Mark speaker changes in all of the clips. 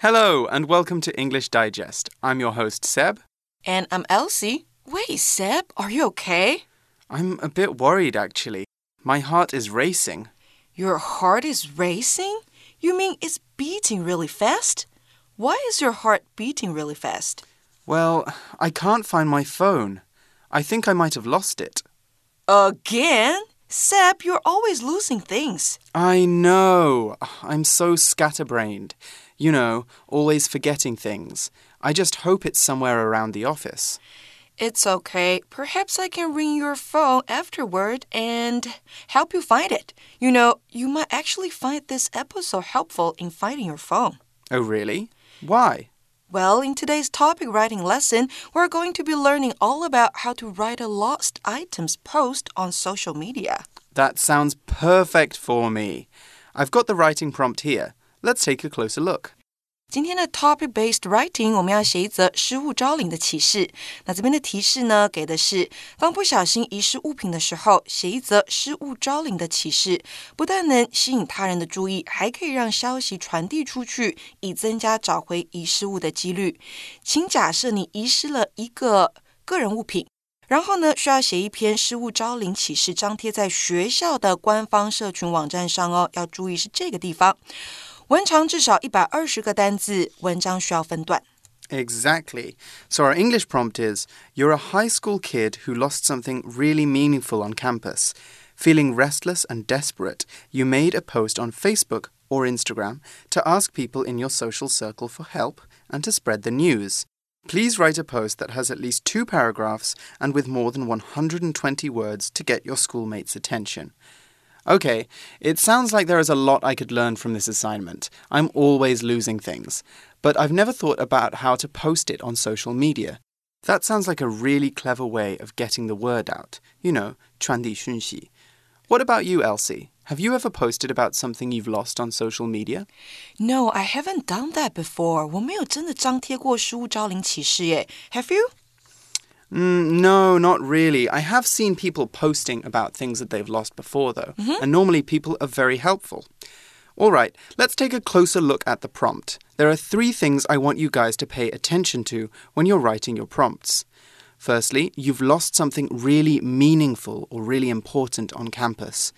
Speaker 1: Hello, and welcome to English Digest. I'm your host, Seb.
Speaker 2: And I'm Elsie. Wait, Seb, are you okay?
Speaker 1: I'm a bit worried, actually. My heart is racing.
Speaker 2: Your heart is racing? You mean it's beating really fast? Why is your heart beating really fast?
Speaker 1: Well, I can't find my phone. I think I might have lost it.
Speaker 2: Again? Seb, you're always losing things.
Speaker 1: I know. I'm so scatterbrained. You know, always forgetting things. I just hope it's somewhere around the office.
Speaker 2: It's okay. Perhaps I can ring your phone afterward and help you find it. You know, you might actually find this episode helpful in finding your phone.
Speaker 1: Oh, really? Why?
Speaker 2: Well, in today's topic writing lesson, we're going to be learning all about how to write a lost items post on social media.
Speaker 1: That sounds perfect for me. I've got the writing prompt here. Let's take a closer look.
Speaker 2: 今天的 topic-based writing，我们要写一则失物招领的启事。那这边的提示呢，给的是当不小心遗失物品的时候，写一则失物招领的启事，不但能吸引他人的注意，还可以让消息传递出去，以增加找回遗失物的几率。请假设你遗失了一个个人物品，然后呢，需要写一篇失物招领启事，张贴在学校的官方社群网站上哦。要注意是这个地方。文长至少一百二十个单字，文章需要分段。
Speaker 1: Exactly. So our English prompt is You're a high school kid who lost something really meaningful on campus. Feeling restless and desperate, you made a post on Facebook or Instagram to ask people in your social circle for help and to spread the news. Please write a post that has at least two paragraphs and with more than 120 words to get your schoolmates' attention. Okay, it sounds like there is a lot I could learn from this assignment. I'm always losing things. But I've never thought about how to post it on social media. That sounds like a really clever way of getting the word out. You know, 传递讯息. What about you, Elsie? Have you ever posted about something you've lost on social media?
Speaker 2: No, I haven't done that before. 我没有真的张贴过失物招领启事耶。Have you?
Speaker 1: Mm, no, not really. I have seen people posting about things that they've lost before, though,
Speaker 2: Mm -hmm.
Speaker 1: and normally people are very helpful. All right, let's take a closer look at the prompt. There are three things I want you guys to pay attention to when you're writing your prompts. Firstly, you've lost something really meaningful or really important on campus.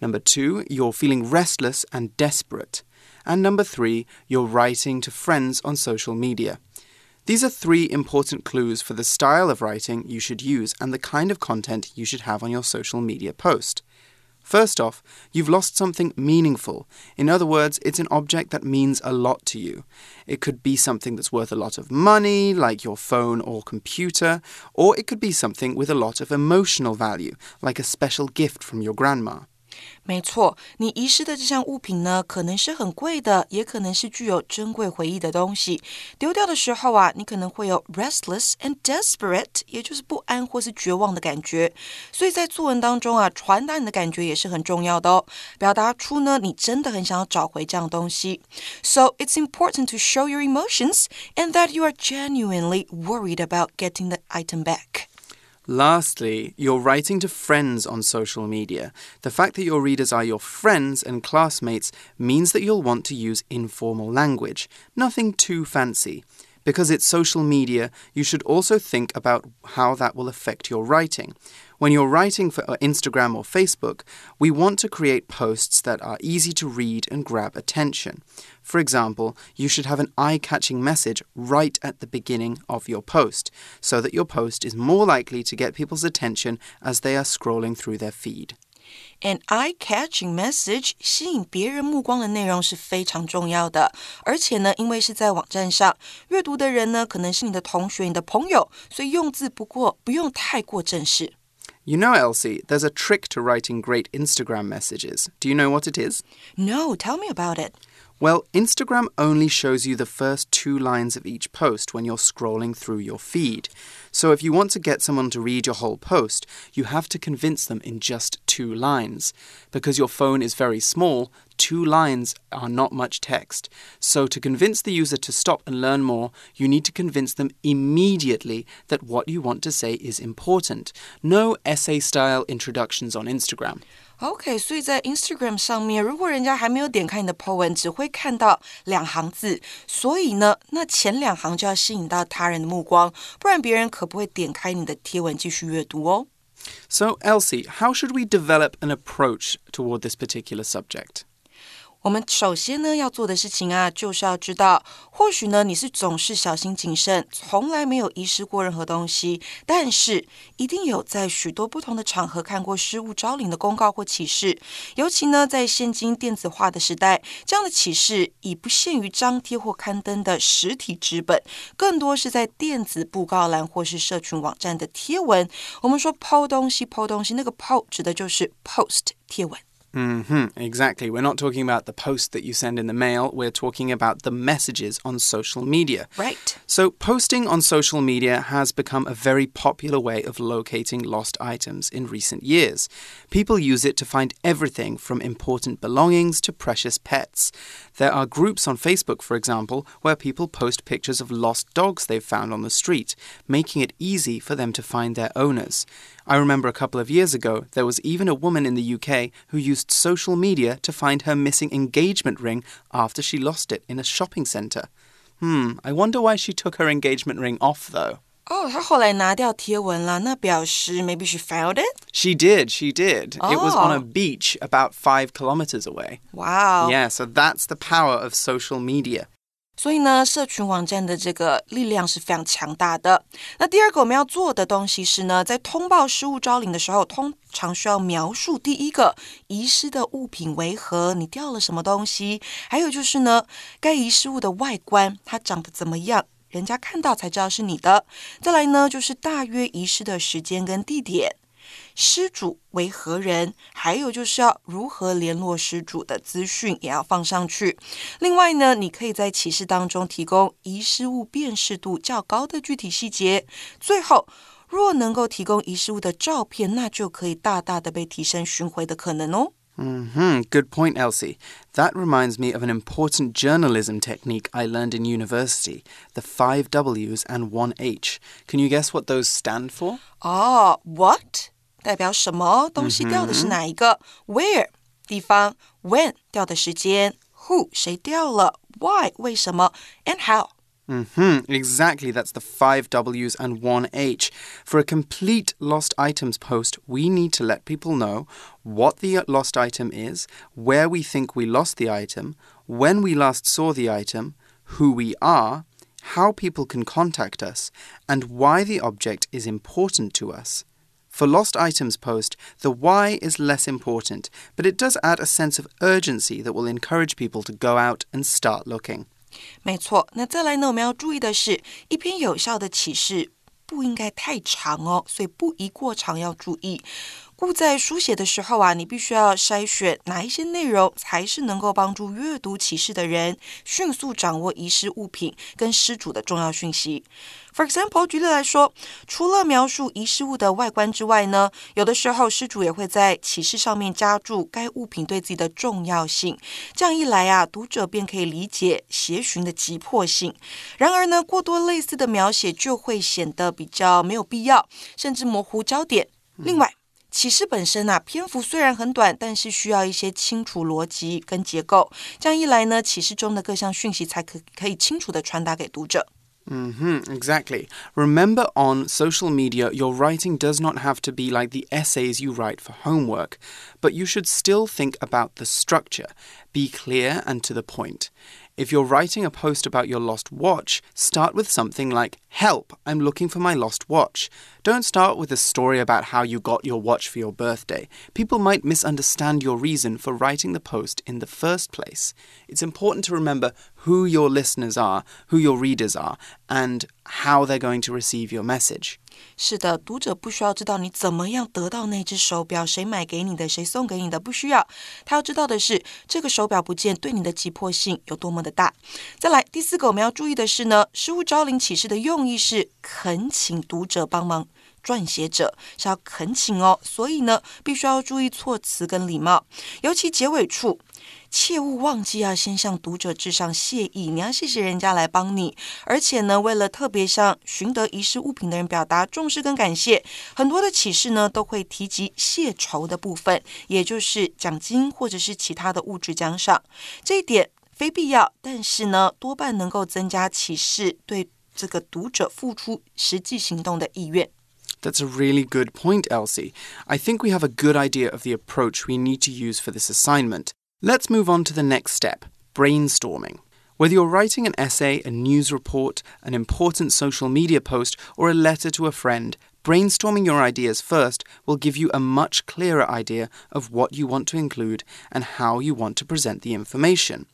Speaker 1: Number two, you're feeling restless and desperate. And number three, you're writing to friends on social media. These are three important clues for the style of writing you should use and the kind of content you should have on your social media post. First off, you've lost something meaningful. In other words, it's an object that means a lot to you. It could be something that's worth a lot of money, like your phone or computer, or it could be something with a lot of emotional value, like a special gift from your grandma.
Speaker 2: 没错，你遗失的这项物品呢，可能是很贵的，也可能是具有珍贵回忆的东西。丢掉的时候啊，你可能会有 restless and desperate，也就是不安或是绝望的感觉。所以在作文当中啊，传达你的感觉也是很重要的哦，表达出呢，你真的很想要找回这样东西。So it's important to show your emotions and that you are genuinely worried about getting the item back.
Speaker 1: Lastly, you're writing to friends on social media. The fact that your readers are your friends and classmates means that you'll want to use informal language, nothing too fancy. Because it's social media, you should also think about how that will affect your writing. When you're writing for uh, Instagram or Facebook, we want to create posts that are easy to read and grab attention. For example, you should have an eye catching message right at the beginning of your post, so that your post is more likely to get people's attention as they are scrolling through their feed.
Speaker 2: An eye-catching message 吸引别人目光的内容是非常重要的，而且呢，因为是在网站上阅读的人呢，可能是你的同学、你的朋友，所以用字不过不用太过正式。
Speaker 1: You know, Elsie, there's a trick to writing great Instagram messages. Do you know what it is?
Speaker 2: No, tell me about it.
Speaker 1: Well, Instagram only shows you the first two lines of each post when you're scrolling through your feed. So if you want to get someone to read your whole post, you have to convince them in just two lines. Because your phone is very small, two lines are not much text. So, to convince the user to stop and learn more, you need to convince them immediately that what you want to say is important. No essay style introductions on Instagram.
Speaker 2: OK，所以在 Instagram 上面，如果人家还没有点开你的 po 文，只会看到两行字，所以呢，那前两行就要吸引到他人的目光，不然别人可不会点开你的贴文继续阅读哦。
Speaker 1: So, Elsie, how should we develop an approach toward this particular subject?
Speaker 2: 我们首先呢要做的事情啊，就是要知道，或许呢你是总是小心谨慎，从来没有遗失过任何东西，但是一定有在许多不同的场合看过失物招领的公告或启示。尤其呢在现今电子化的时代，这样的启示已不限于张贴或刊登的实体纸本，更多是在电子布告栏或是社群网站的贴文。我们说抛东西，抛东西，那个抛指的就是 post 贴文。
Speaker 1: Mm-hmm, exactly. We're not talking about the post that you send in the mail. We're talking about the messages on social media.
Speaker 2: Right.
Speaker 1: So, posting on social media has become a very popular way of locating lost items in recent years. People use it to find everything from important belongings to precious pets. There are groups on Facebook, for example, where people post pictures of lost dogs they've found on the street, making it easy for them to find their owners. I remember a couple of years ago, there was even a woman in the UK who used social media to find her missing engagement ring after she lost it in a shopping centre. Hmm, I wonder why she took her engagement ring off though.
Speaker 2: Oh, 她后来拿掉贴文了，那表示 maybe she found it.
Speaker 1: She did, she did.
Speaker 2: Oh.
Speaker 1: It was on a beach about five kilometers away.
Speaker 2: Wow.
Speaker 1: Yeah, so that's the power of social media.
Speaker 2: 所以呢，社群网站的这个力量是非常强大的。那第二个我们要做的东西是呢，在通报失物招领的时候，通常需要描述第一个遗失的物品为何，你掉了什么东西，还有就是呢，该遗失物的外观它长得怎么样，人家看到才知道是你的。再来呢，就是大约遗失的时间跟地点。失主为何人？还有就是要如何联络失主的资讯也要放上去。另外呢，你可以在启示当中提供遗失物辨识度较高的具体细节。最后，若能够提供遗失物的照片，那就可以大大的被提升寻回的可能哦。
Speaker 1: 嗯哼 Good point, Elsie. That reminds me of an important journalism technique I learned in university the five W's and one H. Can you guess what those stand for?
Speaker 2: Ah,，what 代表什么？东西掉的是哪一个？Where 地方？When 掉的时间？Who 谁掉了？Why 为什么？And how
Speaker 1: hmm exactly. That's the five W's and one H. For a complete lost items post, we need to let people know what the lost item is, where we think we lost the item, when we last saw the item, who we are, how people can contact us, and why the object is important to us. For Lost Items Post, the why is less important, but it does add a sense of urgency that will encourage people to go out and start looking.
Speaker 2: 没错，那再来呢？我们要注意的是，一篇有效的启示不应该太长哦，所以不宜过长，要注意。 故在书写的时候啊，你必须要筛选哪一些内容才是能够帮助阅读启示的人迅速掌握遗失物品跟失主的重要讯息。For example，举例来说，除了描述遗失物的外观之外呢，有的时候失主也会在启示上面加注该物品对自己的重要性。这样一来啊，读者便可以理解协寻的急迫性。然而呢，过多类似的描写就会显得比较没有必要，甚至模糊焦点。另外，启示本身啊，篇幅虽然很短，但是需要一些清楚逻辑跟结构。这样一来呢，启示中的各项讯息才可可以清楚的传达给读者。
Speaker 1: hmm exactly. Remember, on social media, your writing does not have to be like the essays you write for homework, but you should still think about the structure. Be clear and to the point. If you're writing a post about your lost watch, start with something like, Help, I'm looking for my lost watch. Don't start with a story about how you got your watch for your birthday. People might misunderstand your reason for writing the post in the first place. It's important to remember who your listeners are, who your readers are, and how they're going to receive your message.
Speaker 2: 是的，读者不需要知道你怎么样得到那只手表，谁买给你的，谁送给你的，不需要。他要知道的是，这个手表不见对你的急迫性有多么的大。再来，第四个我们要注意的是呢，失物招领启事的用意是恳请读者帮忙。撰写者是要恳请哦，所以呢，必须要注意措辞跟礼貌，尤其结尾处。切勿忘记要先向读者致上谢意，你要谢谢人家来帮你。而且呢，为了特别向寻得遗失物品的人表达重视跟感谢，很多的启示呢都会提及谢酬的部分，也就是奖金或者是其他的物质奖赏。这一点非必要，但是呢，多半能够增加启示对这个读者付出实际行动的意愿。
Speaker 1: That's a really good point, Elsie. I think we have a good idea of the approach we need to use for this assignment. Let's move on to the next step brainstorming. Whether you're writing an essay, a news report, an important social media post, or a letter to a friend, brainstorming your ideas first will give you a much clearer idea of what you want to include and how you want to present the information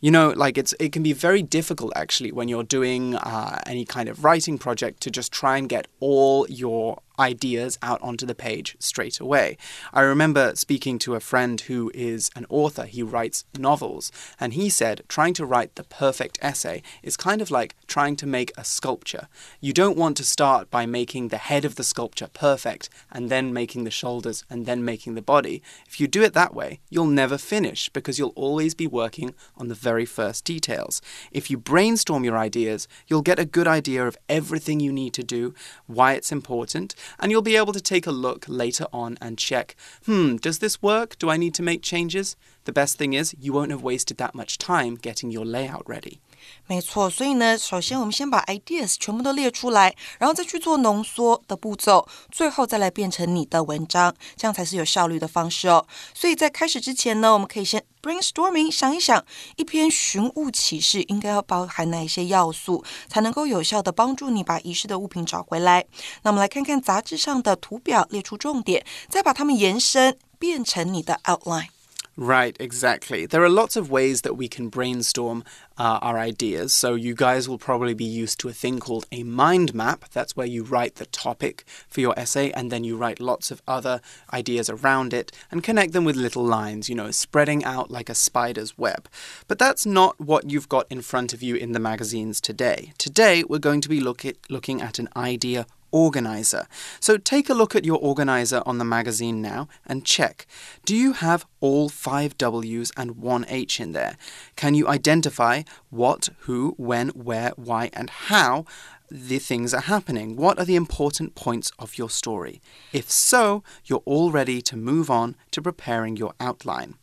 Speaker 1: you know, like it's it can be very difficult actually when you're doing uh, any kind of writing project to just try and get all your ideas out onto the page straight away. I remember speaking to a friend who is an author, he writes novels, and he said trying to write the perfect essay is kind of like trying to make a sculpture. You don't want to start by making the head of the sculpture perfect and then making the shoulders and then making the body. If you do it that way, you'll never finish because you'll always be working on the very first details. If you brainstorm your ideas, you'll get a good idea of everything you need to do, why it's important, and you'll be able to take a look later on and check hmm, does this work? Do I need to make changes? The best thing is, you won't have wasted that much time getting your layout ready.
Speaker 2: 没错，所以呢，首先我们先把 ideas 全部都列出来，然后再去做浓缩的步骤，最后再来变成你的文章，这样才是有效率的方式哦。所以在开始之前呢，我们可以先 brainstorming 想一想，一篇寻物启事应该要包含哪一些要素，才能够有效的帮助你把遗失的物品找回来。那我们来看看杂志上的图表，列出重点，再把它们延伸变成你的 outline。
Speaker 1: Right, exactly. There are lots of ways that we can brainstorm uh, our ideas. So, you guys will probably be used to a thing called a mind map. That's where you write the topic for your essay and then you write lots of other ideas around it and connect them with little lines, you know, spreading out like a spider's web. But that's not what you've got in front of you in the magazines today. Today, we're going to be look at, looking at an idea organizer. So take a look at your organizer on the magazine now and check. Do you have all five W's and one H in there? Can you identify what, who, when, where, why, and how? The things are happening. What are the important points of your story? If so, you're all ready to move on to preparing your outline.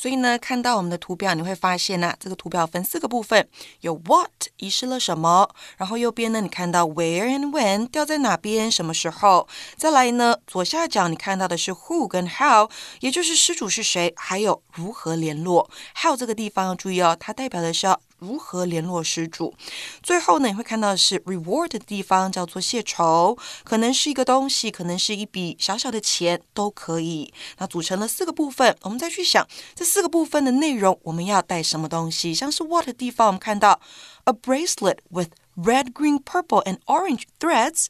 Speaker 2: 所以呢，看到我们的图表，你会发现呢，这个图表分四个部分，有 what 遗失了什么，然后右边呢，你看到 where and when 掉在哪边，什么时候，再来呢，左下角你看到的是 who 跟 how，也就是失主是谁，还有如何联络。how 这个地方要注意哦，它代表的是。如何联络失主？最后呢，你会看到的是 reward 的地方叫做谢酬，可能是一个东西，可能是一笔小小的钱，都可以。那组成了四个部分，我们再去想这四个部分的内容，我们要带什么东西？像是 what 的地方，我们看到 a bracelet with red, green, purple and orange threads，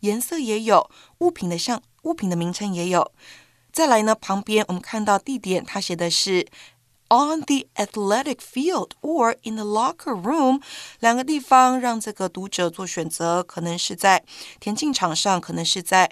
Speaker 2: 颜色也有，物品的像物品的名称也有。再来呢，旁边我们看到地点，它写的是。on the athletic field or in the locker room，两个地方让这个读者做选择，可能是在田径场上，可能是在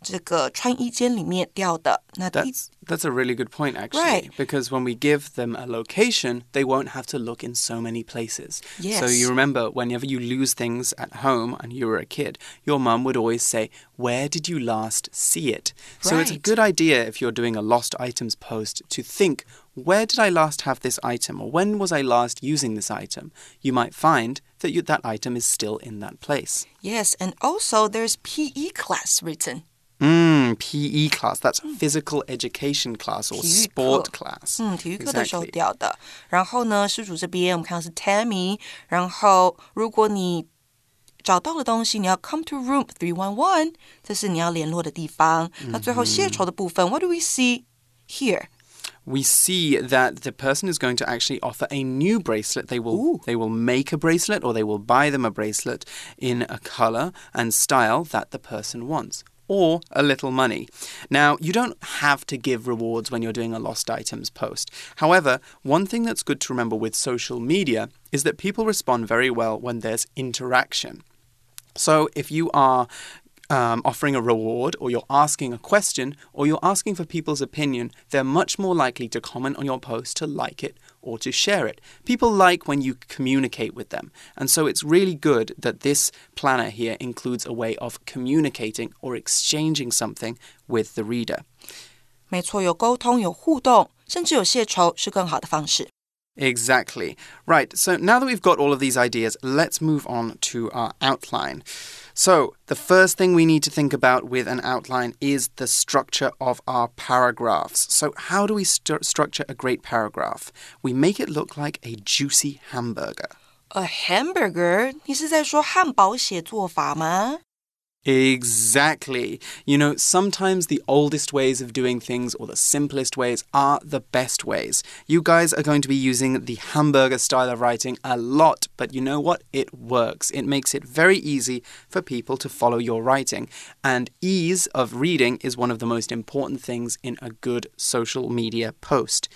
Speaker 2: 这个穿衣间里面掉的。那
Speaker 1: that's that's a really good point actually,
Speaker 2: right.
Speaker 1: because when we give them a location, they won't have to look in so many places.
Speaker 2: Yes.
Speaker 1: So you remember whenever you lose things at home and you were a kid, your mum would always say, "Where did you last see it?" So
Speaker 2: right.
Speaker 1: it's a good idea if you're doing a lost items post to think where did I last have this item or when was I last using this item? You might find that you, that item is still in that place.
Speaker 2: Yes, and also there's PE class written.
Speaker 1: Mm, PE class. That's physical education class or sport class.
Speaker 2: 嗯，体育课的时候掉的。然后呢，失主这边我们看到是 Tammy。然后如果你找到了东西，你要 come to room three one one，这是你要联络的地方。那最后谢酬的部分，What do we see here?
Speaker 1: We see that the person is going to actually offer a new bracelet. They will
Speaker 2: Ooh.
Speaker 1: they will make a bracelet or they will buy them a bracelet in a color and style that the person wants or a little money. Now, you don't have to give rewards when you're doing a lost items post. However, one thing that's good to remember with social media is that people respond very well when there's interaction. So, if you are um, offering a reward, or you're asking a question, or you're asking for people's opinion, they're much more likely to comment on your post, to like it, or to share it. People like when you communicate with them. And so it's really good that this planner here includes a way of communicating or exchanging something with the reader.
Speaker 2: 没错，有沟通，有互动，甚至有谢酬，是更好的方式。
Speaker 1: Exactly. Right, so now that we've got all of these ideas, let's move on to our outline. So, the first thing we need to think about with an outline is the structure of our paragraphs. So, how do we st structure a great paragraph? We make it look like a juicy hamburger.
Speaker 2: A hamburger？你是在说汉堡写作法吗
Speaker 1: ？Exactly. You know, sometimes the oldest ways of doing things or the simplest ways are the best ways. You guys are going to be using the hamburger style of writing a lot, but you know what? It works. It makes it very easy for people to follow your writing. And ease of reading is one of the most important things in a good social media post.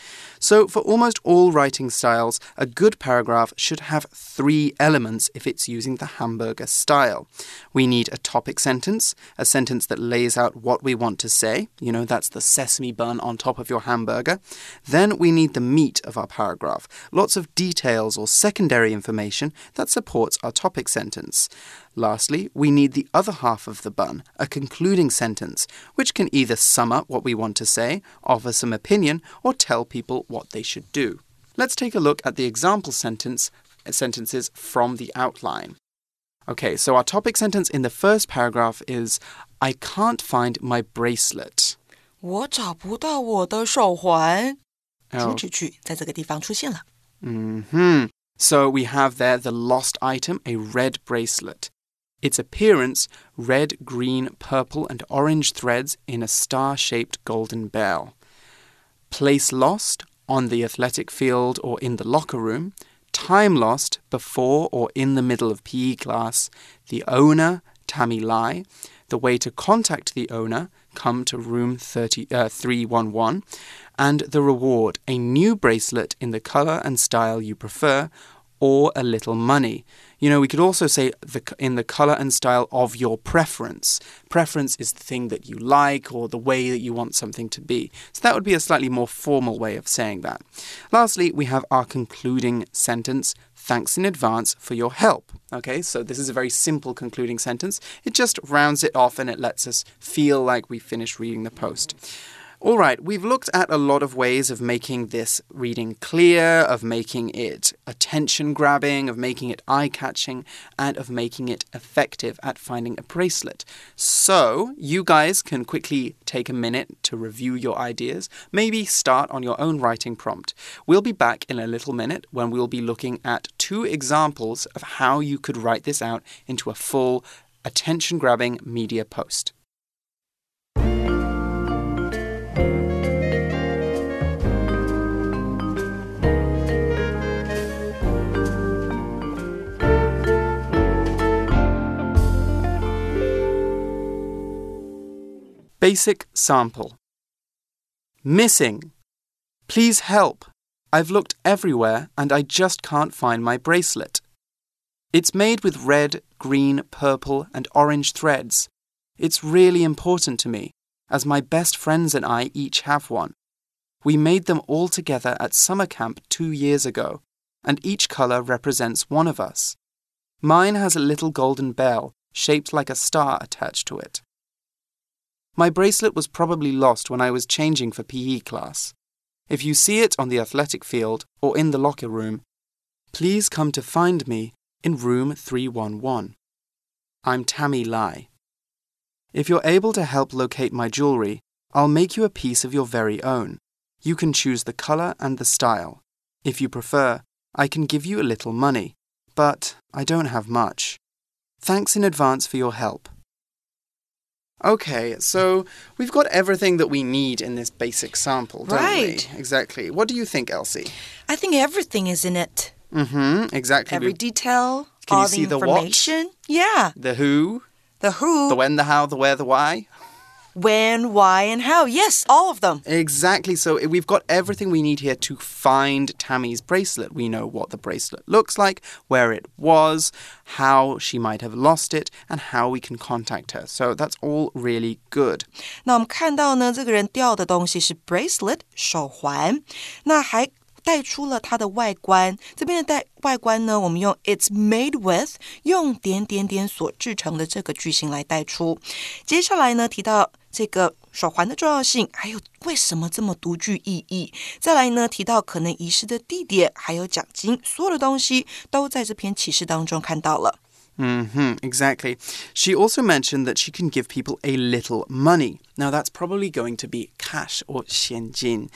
Speaker 1: So, for almost all writing styles, a good paragraph should have three elements if it's using the hamburger style. We need a topic sentence, a sentence that lays out what we want to say. You know, that's the sesame bun on top of your hamburger. Then we need the meat of our paragraph, lots of details or secondary information that supports our topic sentence. Lastly, we need the other half of the bun, a concluding sentence, which can either sum up what we want to say, offer some opinion, or tell people what they should do. Let's take a look at the example sentence sentences from the outline. Okay, so our topic sentence in the first paragraph is I can't find my bracelet.
Speaker 2: 我找不到我的手环。主
Speaker 1: Oh.
Speaker 2: 旨句在这个地方出现了。
Speaker 1: hmm So we have there the lost item, a red bracelet. Its appearance red, green, purple, and orange threads in a star shaped golden bell. Place lost on the athletic field or in the locker room. Time lost before or in the middle of PE class. The owner, Tammy Lai. The way to contact the owner, come to room 30, uh, 311. And the reward, a new bracelet in the color and style you prefer, or a little money. You know, we could also say the, in the color and style of your preference. Preference is the thing that you like or the way that you want something to be. So that would be a slightly more formal way of saying that. Lastly, we have our concluding sentence. Thanks in advance for your help. Okay, so this is a very simple concluding sentence. It just rounds it off and it lets us feel like we finished reading the post. All right, we've looked at a lot of ways of making this reading clear, of making it attention grabbing, of making it eye catching, and of making it effective at finding a bracelet. So, you guys can quickly take a minute to review your ideas, maybe start on your own writing prompt. We'll be back in a little minute when we'll be looking at two examples of how you could write this out into a full attention grabbing media post. Basic sample. Missing. Please help. I've looked everywhere and I just can't find my bracelet. It's made with red, green, purple, and orange threads. It's really important to me, as my best friends and I each have one. We made them all together at summer camp two years ago, and each colour represents one of us. Mine has a little golden bell shaped like a star attached to it. My bracelet was probably lost when I was changing for PE class. If you see it on the athletic field or in the locker room, please come to find me in room 311. I'm Tammy Lai. If you're able to help locate my jewelry, I'll make you a piece of your very own. You can choose the color and the style. If you prefer, I can give you a little money, but I don't have much. Thanks in advance for your help. Okay, so we've got everything that we need in this basic sample, don't
Speaker 2: Right.
Speaker 1: we? Exactly. What do you think, Elsie?
Speaker 2: I think everything is in it.
Speaker 1: Mm-hmm. Exactly.
Speaker 2: Every detail,
Speaker 1: Can you see
Speaker 2: the
Speaker 1: the what?
Speaker 2: information. Yeah,
Speaker 1: the who,
Speaker 2: the who.
Speaker 1: the when, the how, the where, the why
Speaker 2: when, why, and how. Yes, all of them.
Speaker 1: Exactly. So we've got everything we need here to find Tammy's bracelet. We know what the bracelet looks like, where it was, how she might have lost it, and how we can contact her. So that's all really good.
Speaker 2: 那我们看到呢，这个人掉的东西是 bracelet 手环，那还带出了它的外观。这边的带外观呢，我们用 it's made with 用点点点所制成的这个句型来带出。接下来呢，提到 这个手环的重要性，还有为什么这么独具意义。再来呢，提到可能遗失的地点，还有奖金，所有的东西都在这篇启示当中看到了。
Speaker 1: Mm-hmm, exactly. She also mentioned that she can give people a little money. Now, that's probably going to be cash or xianjin.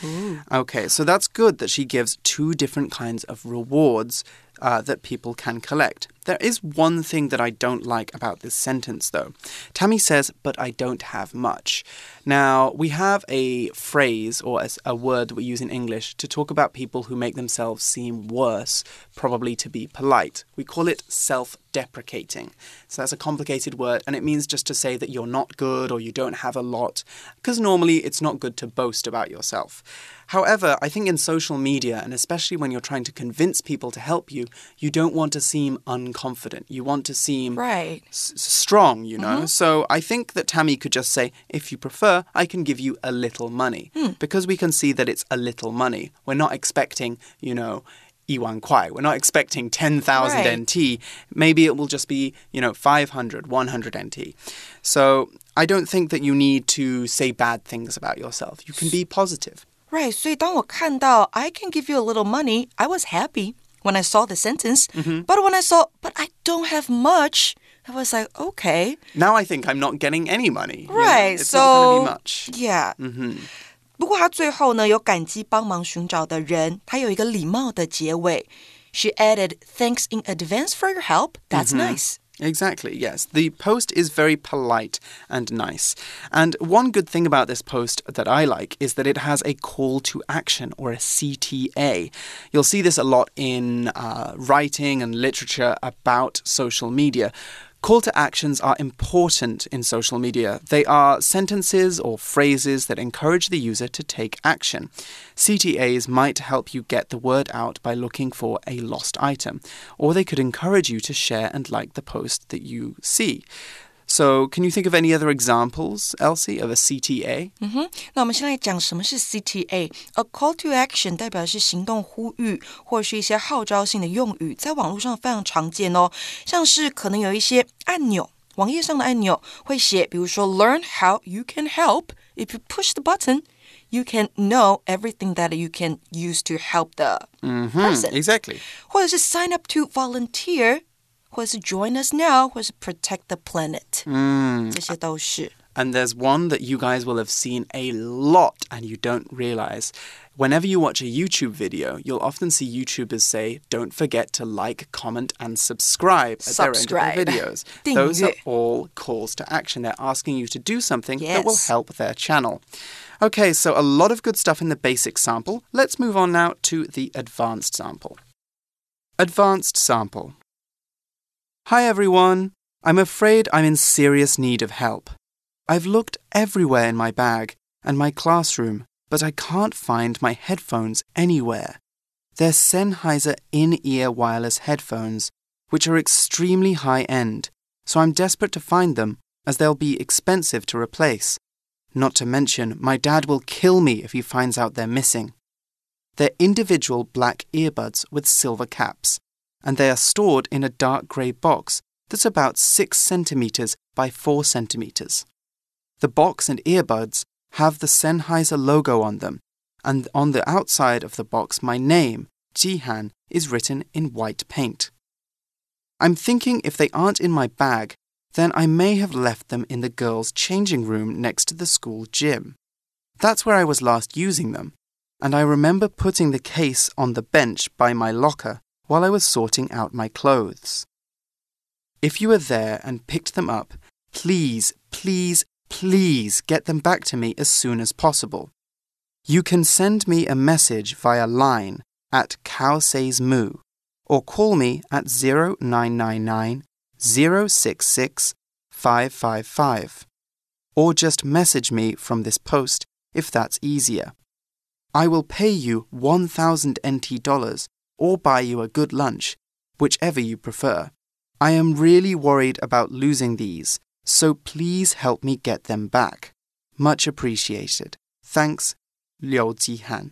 Speaker 1: Okay, so that's good that she gives two different kinds of rewards uh, that people can collect. There is one thing that I don't like about this sentence, though. Tammy says, but I don't have much. Now, we have a phrase or a word that we use in English to talk about people who make themselves seem worse, probably to be polite. We call it self deprecating. So that's a complicated word, and it means just to say that you're not good or you don't have a lot, because normally it's not good to boast about yourself. However, I think in social media, and especially when you're trying to convince people to help you, you don't want to seem unconfident. You want to seem
Speaker 2: right.
Speaker 1: strong, you know? Mm -hmm. So I think that Tammy could just say, if you prefer, I can give you a little money.
Speaker 2: Hmm.
Speaker 1: Because we can see that it's a little money. We're not expecting, you know, Iwan Kwai. We're not expecting 10,000
Speaker 2: right.
Speaker 1: NT. Maybe it will just be, you know, 500, 100 NT. So I don't think that you need to say bad things about yourself. You can be positive.
Speaker 2: Right. 所以当我看到 I can give you a little money, I was happy when I saw the sentence.
Speaker 1: Mm -hmm.
Speaker 2: But when I saw, but I don't have much, I was like, okay.
Speaker 1: Now I think I'm not getting any money.
Speaker 2: Right.
Speaker 1: You know? It's
Speaker 2: so,
Speaker 1: not going to be much.
Speaker 2: Yeah.
Speaker 1: Mm -hmm.
Speaker 2: 不过他最后呢有感激帮忙寻找的人，他有一个礼貌的结尾。She added, "Thanks in advance for your help. That's
Speaker 1: mm -hmm.
Speaker 2: nice."
Speaker 1: Exactly, yes. The post is very polite and nice. And one good thing about this post that I like is that it has a call to action or a CTA. You'll see this a lot in uh, writing and literature about social media. Call to actions are important in social media. They are sentences or phrases that encourage the user to take action. CTAs might help you get the word out by looking for a lost item, or they could encourage you to share and like the post that you see. So, can you think of any other examples, Elsie, of a CTA?
Speaker 2: 嗯哼，那我们先来讲什么是 CTA。A call to action 代表是行动呼吁，或是一些号召性的用语，在网络上非常常见哦。像是可能有一些按钮，网页上的按钮会写，比如说 Learn how you can help. If you push the button, you can know everything that you can use to help the
Speaker 1: mm -hmm,
Speaker 2: person.
Speaker 1: Exactly.
Speaker 2: 或者是 sign up to volunteer 或是 join us now，或是 protect the planet，
Speaker 1: 嗯，
Speaker 2: 这些都是。
Speaker 1: And there's one that you guys will have seen a lot and you don't realize. Whenever you watch a YouTube video, you'll often see YouTubers say, Don't forget to like, comment, and subscribe,
Speaker 2: subscribe.
Speaker 1: at their end of their videos. Those are all calls to action. They're asking you to do something
Speaker 2: yes.
Speaker 1: that will help their channel. Okay, so a lot of good stuff in the basic sample. Let's move on now to the advanced sample. Advanced sample. Hi everyone. I'm afraid I'm in serious need of help. I've looked everywhere in my bag and my classroom, but I can't find my headphones anywhere. They're Sennheiser in ear wireless headphones, which are extremely high end, so I'm desperate to find them as they'll be expensive to replace. Not to mention, my dad will kill me if he finds out they're missing. They're individual black earbuds with silver caps and they are stored in a dark grey box that's about 6 centimeters by 4 centimeters. The box and earbuds have the Sennheiser logo on them, and on the outside of the box, my name, Jihan, is written in white paint. I'm thinking if they aren't in my bag, then I may have left them in the girls' changing room next to the school gym. That's where I was last using them, and I remember putting the case on the bench by my locker while I was sorting out my clothes. If you were there and picked them up, please, please, please get them back to me as soon as possible. You can send me a message via line at Cow Says Moo or call me at 0999 066 555. or just message me from this post if that's easier. I will pay you 1000 NT dollars or buy you a good lunch, whichever you prefer. I am really worried about losing these, so please help me get them back. Much appreciated. Thanks, Liu Jihan.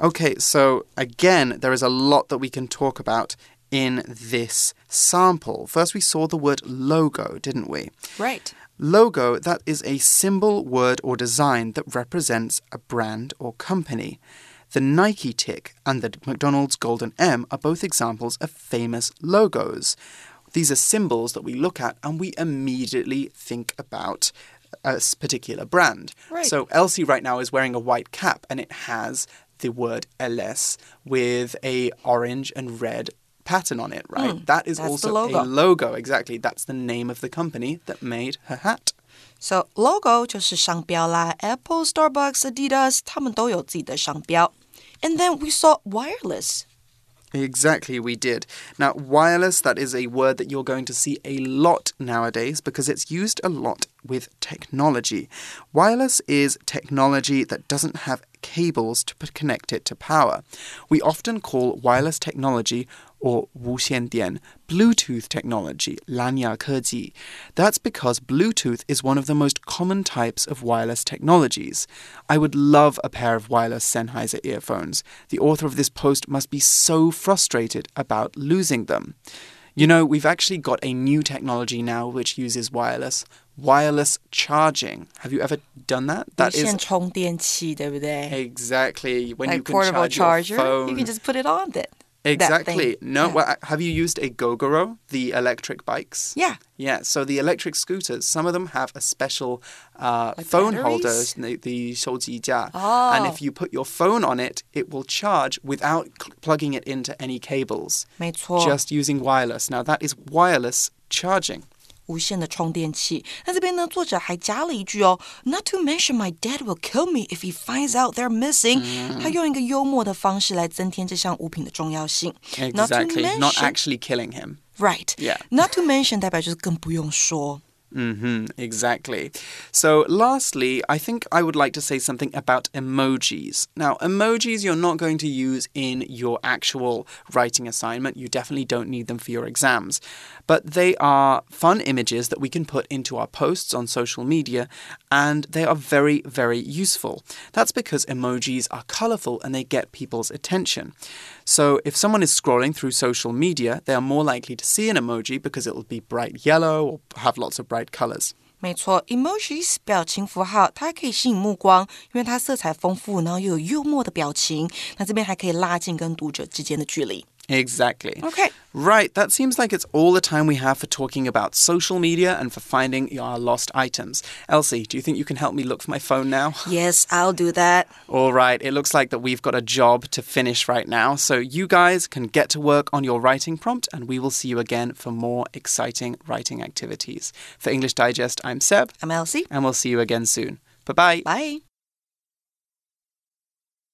Speaker 1: Okay, so again, there is a lot that we can talk about in this sample. First, we saw the word logo, didn't we?
Speaker 2: Right.
Speaker 1: Logo, that is a symbol, word, or design that represents a brand or company. The Nike tick and the McDonald's Golden M are both examples of famous logos. These are symbols that we look at and we immediately think about a particular brand.
Speaker 2: Right.
Speaker 1: So Elsie right now is wearing a white cap and it has the word LS with a orange and red pattern on it, right?
Speaker 2: Mm,
Speaker 1: that is
Speaker 2: that's the
Speaker 1: also
Speaker 2: logo.
Speaker 1: a logo, exactly. That's the name of the company that made her hat.
Speaker 2: So logo 就是商标啦，Apple、Starbucks、Adidas 他们都有自己的商标。 And then we saw wireless.
Speaker 1: Exactly, we did. Now, wireless, that is a word that you're going to see a lot nowadays because it's used a lot with technology. Wireless is technology that doesn't have cables to p- connect it to power. We often call wireless technology or 无线电 Bluetooth technology, 蓝牙科技. That's because Bluetooth is one of the most common types of wireless technologies. I would love a pair of wireless Sennheiser earphones. The author of this post must be so frustrated about losing them. You know, we've actually got a new technology now which uses wireless wireless charging. Have you ever done that?
Speaker 2: 无
Speaker 1: That
Speaker 2: 线
Speaker 1: is
Speaker 2: 充电器，对不对
Speaker 1: exactly when you
Speaker 2: Like
Speaker 1: can
Speaker 2: portable
Speaker 1: charge
Speaker 2: charger,
Speaker 1: your phone.
Speaker 2: you can just put it on it. that
Speaker 1: Exactly.
Speaker 2: thing.
Speaker 1: No,
Speaker 2: Yeah.
Speaker 1: well, have you used a Gogoro, the electric bikes?
Speaker 2: Yeah.
Speaker 1: Yeah, so the electric scooters, some of them have a special uh,
Speaker 2: Like
Speaker 1: phone
Speaker 2: batteries?
Speaker 1: holder, the, the 手机架.
Speaker 2: Oh.
Speaker 1: And if you put your phone on it, it will charge without cl- plugging it into any cables,
Speaker 2: 没错
Speaker 1: just using wireless. Now, that is wireless charging.
Speaker 2: 无线的充电器。那这边呢，作者还加了一句哦，Not to mention my dad will kill me if he finds out they're missing、他用一个幽默的方式来增添这项物品的重要性。Not to
Speaker 1: Exactly. Not
Speaker 2: mention-
Speaker 1: actually killing him.
Speaker 2: Right.
Speaker 1: Yeah.
Speaker 2: Not to mention 代表就是更不用说。
Speaker 1: hmm exactly. So, lastly, I think I would like to say something about emojis. Now, emojis you're not going to use in your actual writing assignment. You definitely don't need them for your exams. But they are fun images that we can put into our posts on social media, and they are very, very useful. That's because emojis are colorful and they get people's attention. So, if someone is scrolling through social media, they are more likely to see an emoji because it will be bright yellow or have lots of bright colors.
Speaker 2: 没错，emojis 表情符号，它可以吸引目光，因为它色彩丰富，然后又有幽默的表情。那这边还可以拉近跟读者之间的距离。
Speaker 1: Exactly.
Speaker 2: Okay.
Speaker 1: Right, that seems like it's all the time we have for talking about social media and for finding our lost items. Elsie, do you think you can help me look for my phone now?
Speaker 2: Yes, I'll do that.
Speaker 1: All right, it looks like that we've got a job to finish right now. So you guys can get to work on your writing prompt and we will see you again for more exciting writing activities. For English Digest, I'm Seb
Speaker 2: I'm Elsie.
Speaker 1: and we'll see you again soon. Bye-bye.
Speaker 2: Bye.